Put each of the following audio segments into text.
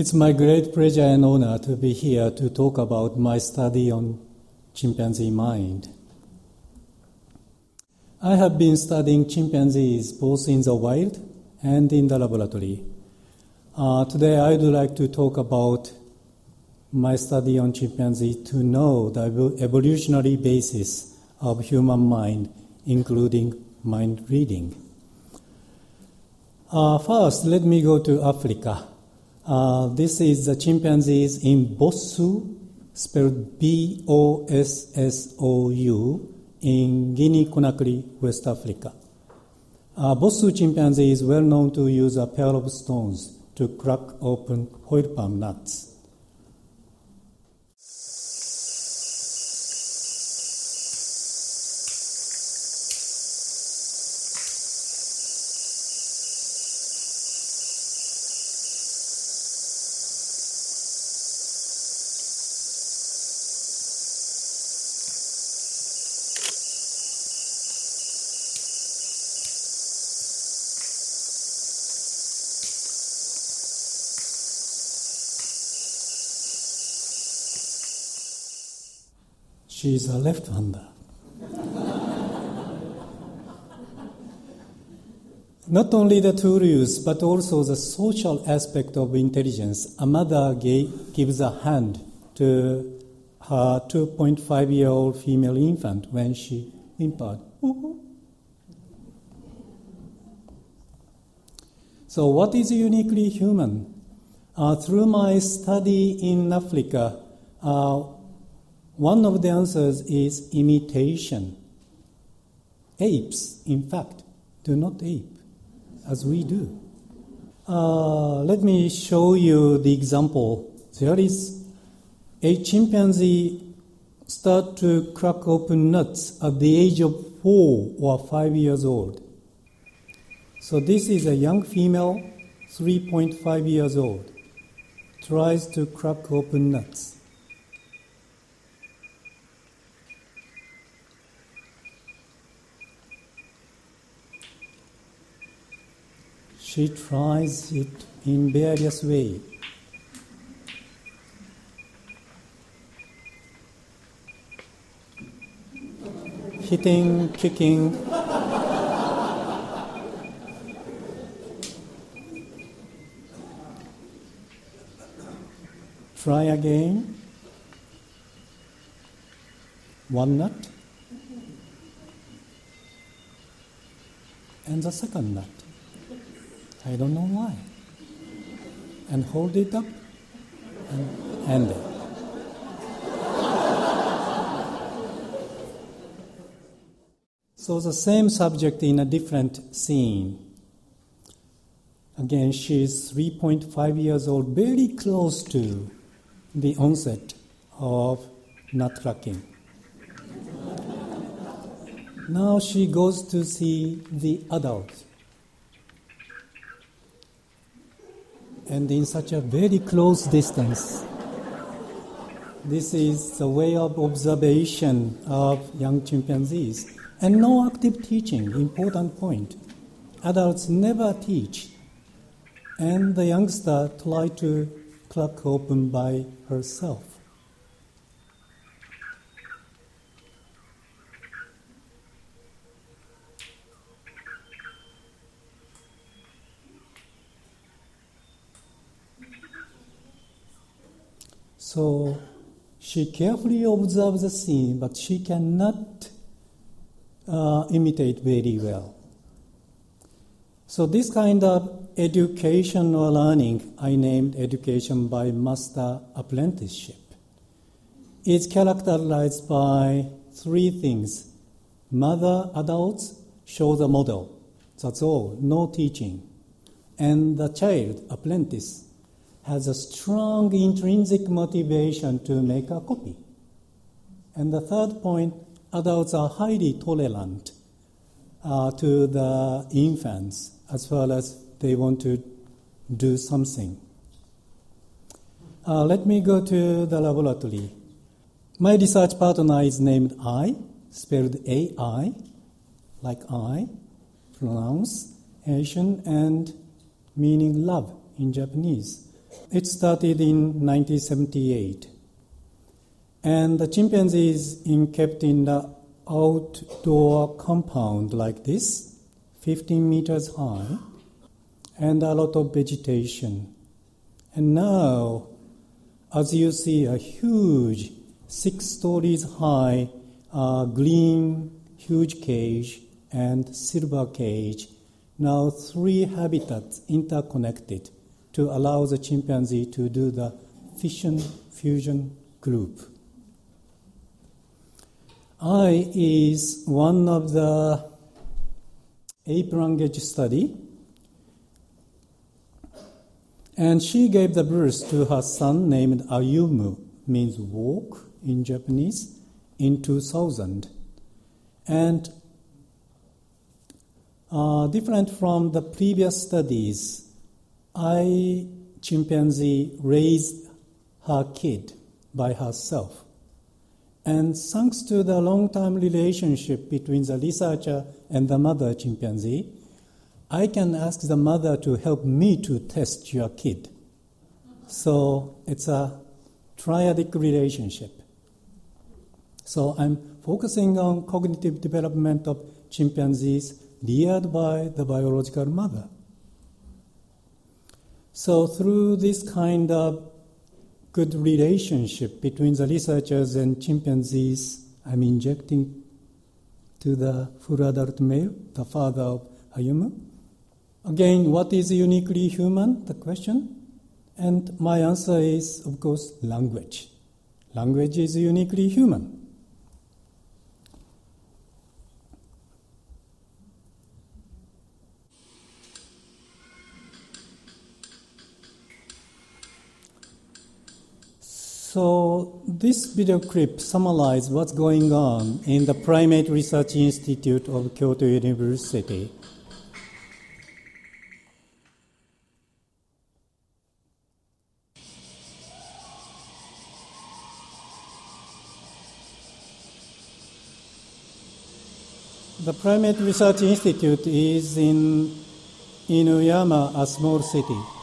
It's my great pleasure and honor to be here to talk about my study on chimpanzee mind. I have been studying chimpanzees both in the wild and in the laboratory. Uh, today I would like to talk about my study on chimpanzee to know the evolutionary basis of human mind, including mind reading. Uh, first, let me go to Africa. Uh, this is the chimpanzees in Bossou, spelled B O S S O U, in Guinea Conakry, West Africa. Uh, Bossou chimpanzee is well known to use a pair of stones to crack open oil palm nuts. She is a left-hander. Not only the tool use, but also the social aspect of intelligence. A mother gave, gives a hand to her 2.5 year old female infant when she whimpered. So, what is uniquely human? Uh, through my study in Africa, uh, one of the answers is imitation. Apes, in fact, do not ape as we do. Uh, let me show you the example. There is a chimpanzee start to crack open nuts at the age of four or five years old. So this is a young female, 3.5 years old, tries to crack open nuts. She tries it in various ways. Hitting, kicking. Try again. One nut. And the second nut. I don't know why. And hold it up and hand it. So the same subject in a different scene. Again, she's 3.5 years old, very close to the onset of nutcracking. now she goes to see the adult. And in such a very close distance. This is the way of observation of young chimpanzees. And no active teaching, important point. Adults never teach. And the youngster try to crack open by herself. So she carefully observes the scene, but she cannot uh, imitate very well. So this kind of education or learning I named education by master apprenticeship is characterized by three things. Mother adults show the model. That's all, no teaching. And the child apprentice has a strong intrinsic motivation to make a copy. And the third point, adults are highly tolerant uh, to the infants as well as they want to do something. Uh, let me go to the laboratory. My research partner is named Ai, spelled A-I, like I, pronounced Asian and meaning love in Japanese. It started in 1978. And the chimpanzees in kept in the outdoor compound like this, 15 meters high, and a lot of vegetation. And now, as you see, a huge, six stories high, uh, green, huge cage and silver cage. Now, three habitats interconnected to allow the chimpanzee to do the fission fusion group. Ai is one of the ape language study, and she gave the birth to her son named Ayumu, means walk in Japanese, in 2000. And uh, different from the previous studies, Ai chimpanzee raised her kid by herself. And thanks to the long term relationship between the researcher and the mother chimpanzee, I can ask the mother to help me to test your kid. So it's a triadic relationship. So I'm focusing on cognitive development of chimpanzees reared by the biological mother. So through this kind of good relationship between the researchers and chimpanzees, I'm injecting to the full adult male, the father of Ayumu. Again, what is uniquely human? The question. And my answer is, of course, language. Language is uniquely human. So this video clip summarizes what's going on in the Primate Research Institute of Kyoto University. The Primate Research Institute is in Inuyama, a small city.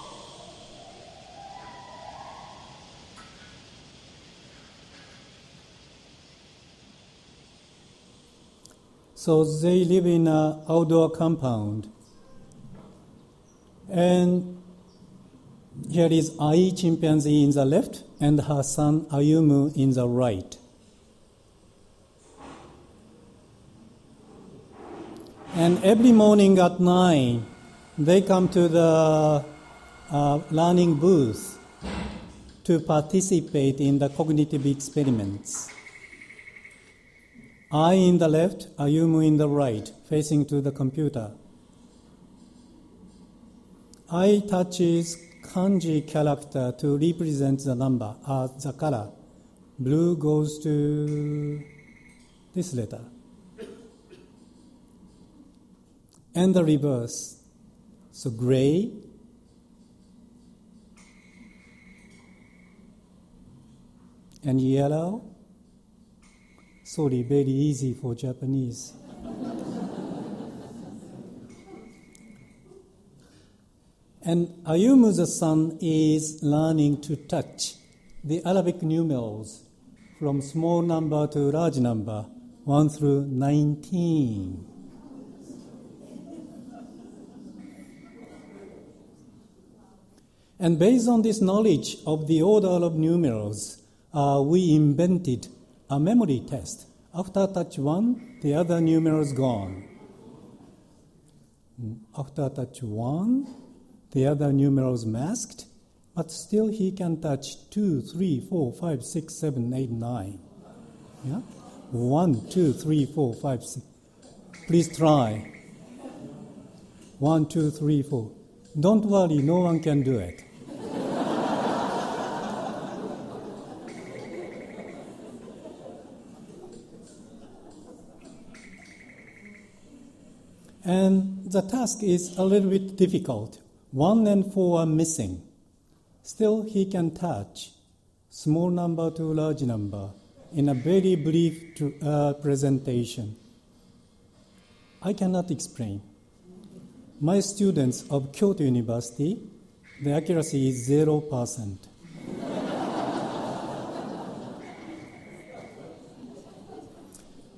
So they live in an outdoor compound. And here is Ai chimpanzee in the left and her son Ayumu in the right. And every morning at nine, they come to the uh, learning booth to participate in the cognitive experiments. Ai in the left, Ayumu in the right, facing to the computer. Ai touches kanji character to represent the number as the color. Blue goes to this letter. And the reverse. So gray and yellow Sorry, very easy for Japanese. and Ayumu's son is learning to touch the Arabic numerals from small number to large number, 1 through 19. And based on this knowledge of the order of numerals, uh, we invented a memory test. After touch one, the other numerals gone. After touch one, the other numerals masked, but still he can touch two, three, four, five, six, seven, eight, nine. Yeah? One, two, three, four, five, six. Please try. One, two, three, four. Don't worry, no one can do it. And the task is a little bit difficult. One and four are missing. Still, he can touch small number to large number in a very brief to, uh, presentation. I cannot explain. My students of Kyoto University the accuracy is 0%.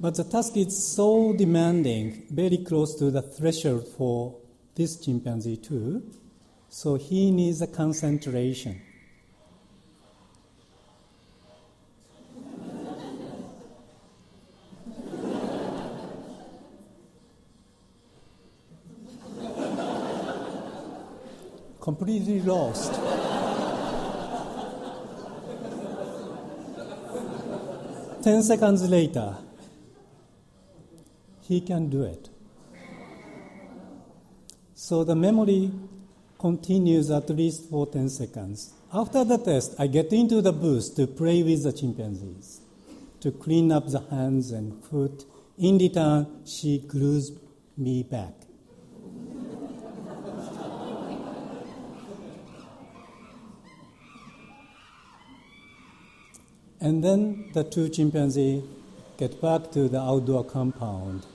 But the task is so demanding, very close to the threshold for this chimpanzee too, so he needs a concentration. completely lost. Ten seconds later, he can do it. So the memory continues at least for 10 seconds. After the test, I get into the booth to play with the chimpanzees, to clean up the hands and foot. In return, she glues me back. And then the two chimpanzees get back to the outdoor compound.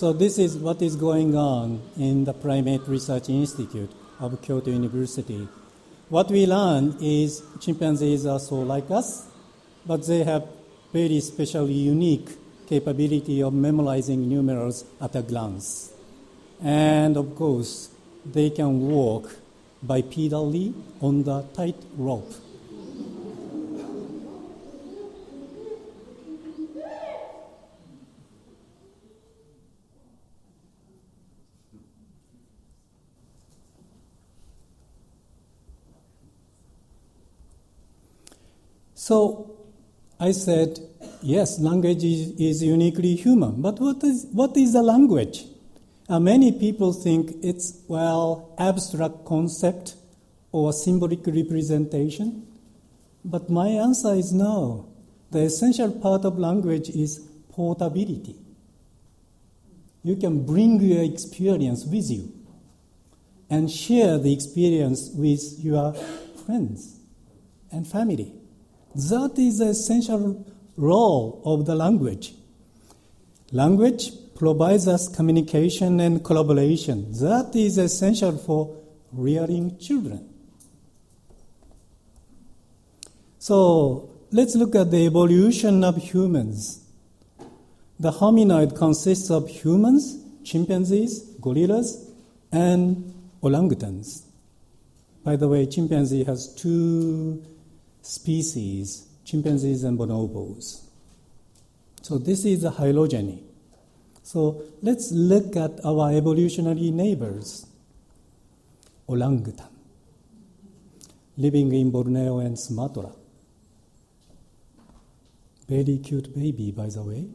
So this is what is going on in the Primate Research Institute of Kyoto University. What we learn is chimpanzees are so like us, but they have very special, unique capability of memorizing numerals at a glance. And of course, they can walk bipedally on the tight So I said, yes, language is, is uniquely human, but what is, what is a language? Uh, many people think it's, well, abstract concept or symbolic representation. But my answer is no. The essential part of language is portability. You can bring your experience with you and share the experience with your friends and family. That is the essential role of the language. Language provides us communication and collaboration. That is essential for rearing children. So let's look at the evolution of humans. The hominoid consists of humans, chimpanzees, gorillas, and orangutans. By the way, chimpanzee has two species, chimpanzees and bonobos. So this is a phylogeny. So let's look at our evolutionary neighbors. Orangutan, living in Borneo and Sumatra. Very cute baby, by the way.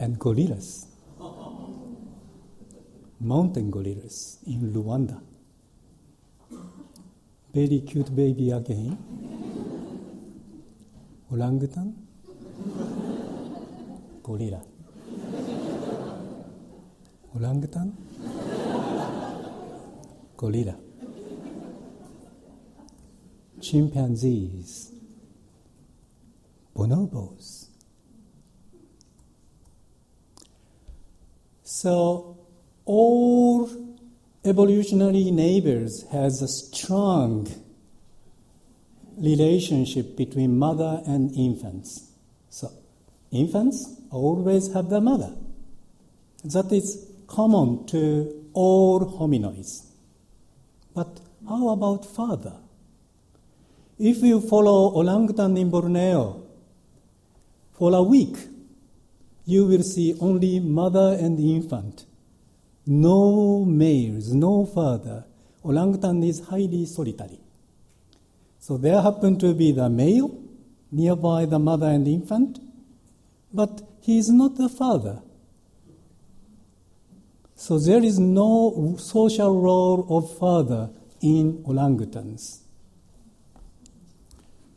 and gorillas. Mountain gorillas in Rwanda. very cute baby again. Orangutan? Gorilla. Orangutan? Gorilla. Chimpanzees. Bonobos. So all evolutionary neighbors has a strong relationship between mother and infants. So infants always have the mother. That is common to all hominoids. But how about father? If you follow orangutan in Borneo for a week, you will see only mother and infant. No males, no father. Orangutan is highly solitary. So there happen to be the male nearby the mother and infant, but he is not the father. So there is no social role of father in orangutans.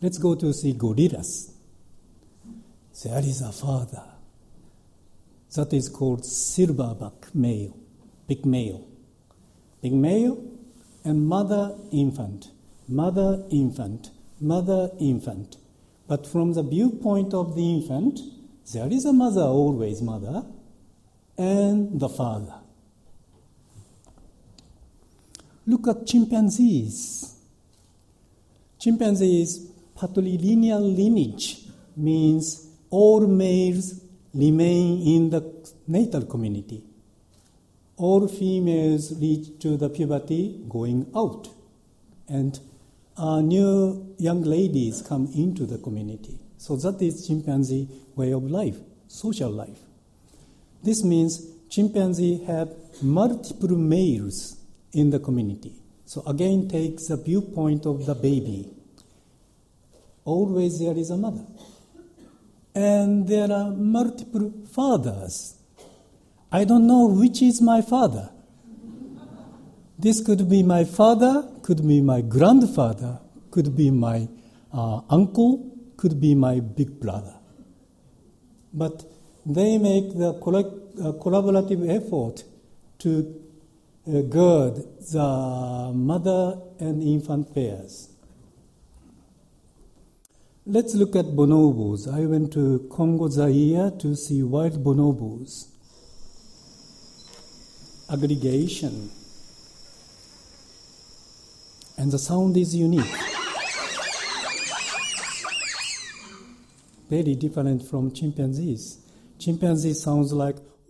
Let's go to see gorillas. There is a father. That is called silverback male, big male. Big male and mother infant, mother infant, mother infant. But from the viewpoint of the infant, there is a mother, always mother, and the father. Look at chimpanzees. Chimpanzees patrilineal lineage means all males remain in the natal community. All females reach to the puberty going out, and uh, new young ladies come into the community. So that is chimpanzee way of life, social life. This means chimpanzee have multiple males in the community. So again takes the viewpoint of the baby. Always there is a mother. And there are multiple fathers. I don't know which is my father. This could be my father, could be my grandfather, could be my uh, uncle, could be my big brother. But they make the uh, collaborative effort to uh, guard the mother and infant pairs. Let's look at bonobos. I went to Congo Zaire to see wild bonobos. Aggregation. And the sound is unique. Very different from chimpanzees. Chimpanzee sounds like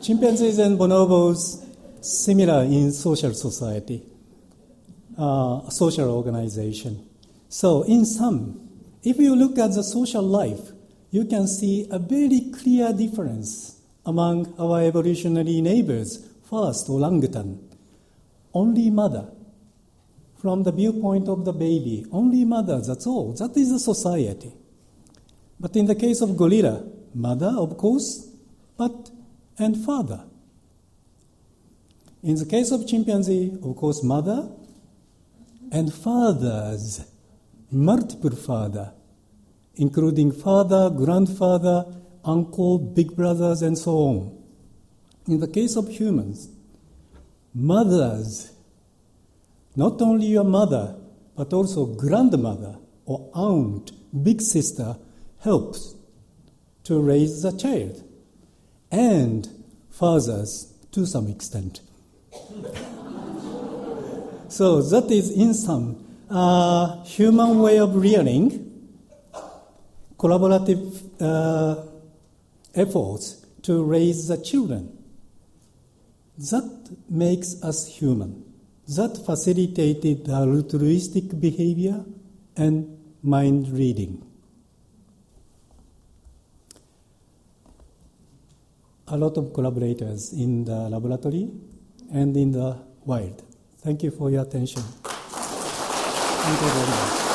Chimpanzees and bonobos similar in social society, uh, social organization. So, in sum, if you look at the social life, you can see a very clear difference among our evolutionary neighbors. First, orangutan, only mother. From the viewpoint of the baby, only mother, that's all. That is a society. But in the case of gorilla, mother, of course, but and father. In the case of chimpanzee, of course, mother and fathers, multiple father, including father, grandfather, uncle, big brothers, and so on. In the case of humans, mothers, not only your mother, but also grandmother or aunt, big sister, helps to raise the child and fathers to some extent. So that is in some uh, human way of rearing, collaborative uh, efforts to raise the children. That makes us human. That facilitated altruistic behavior and mind reading. a lot of collaborators in the laboratory and in the wild. Thank you for your attention. Thank you very much.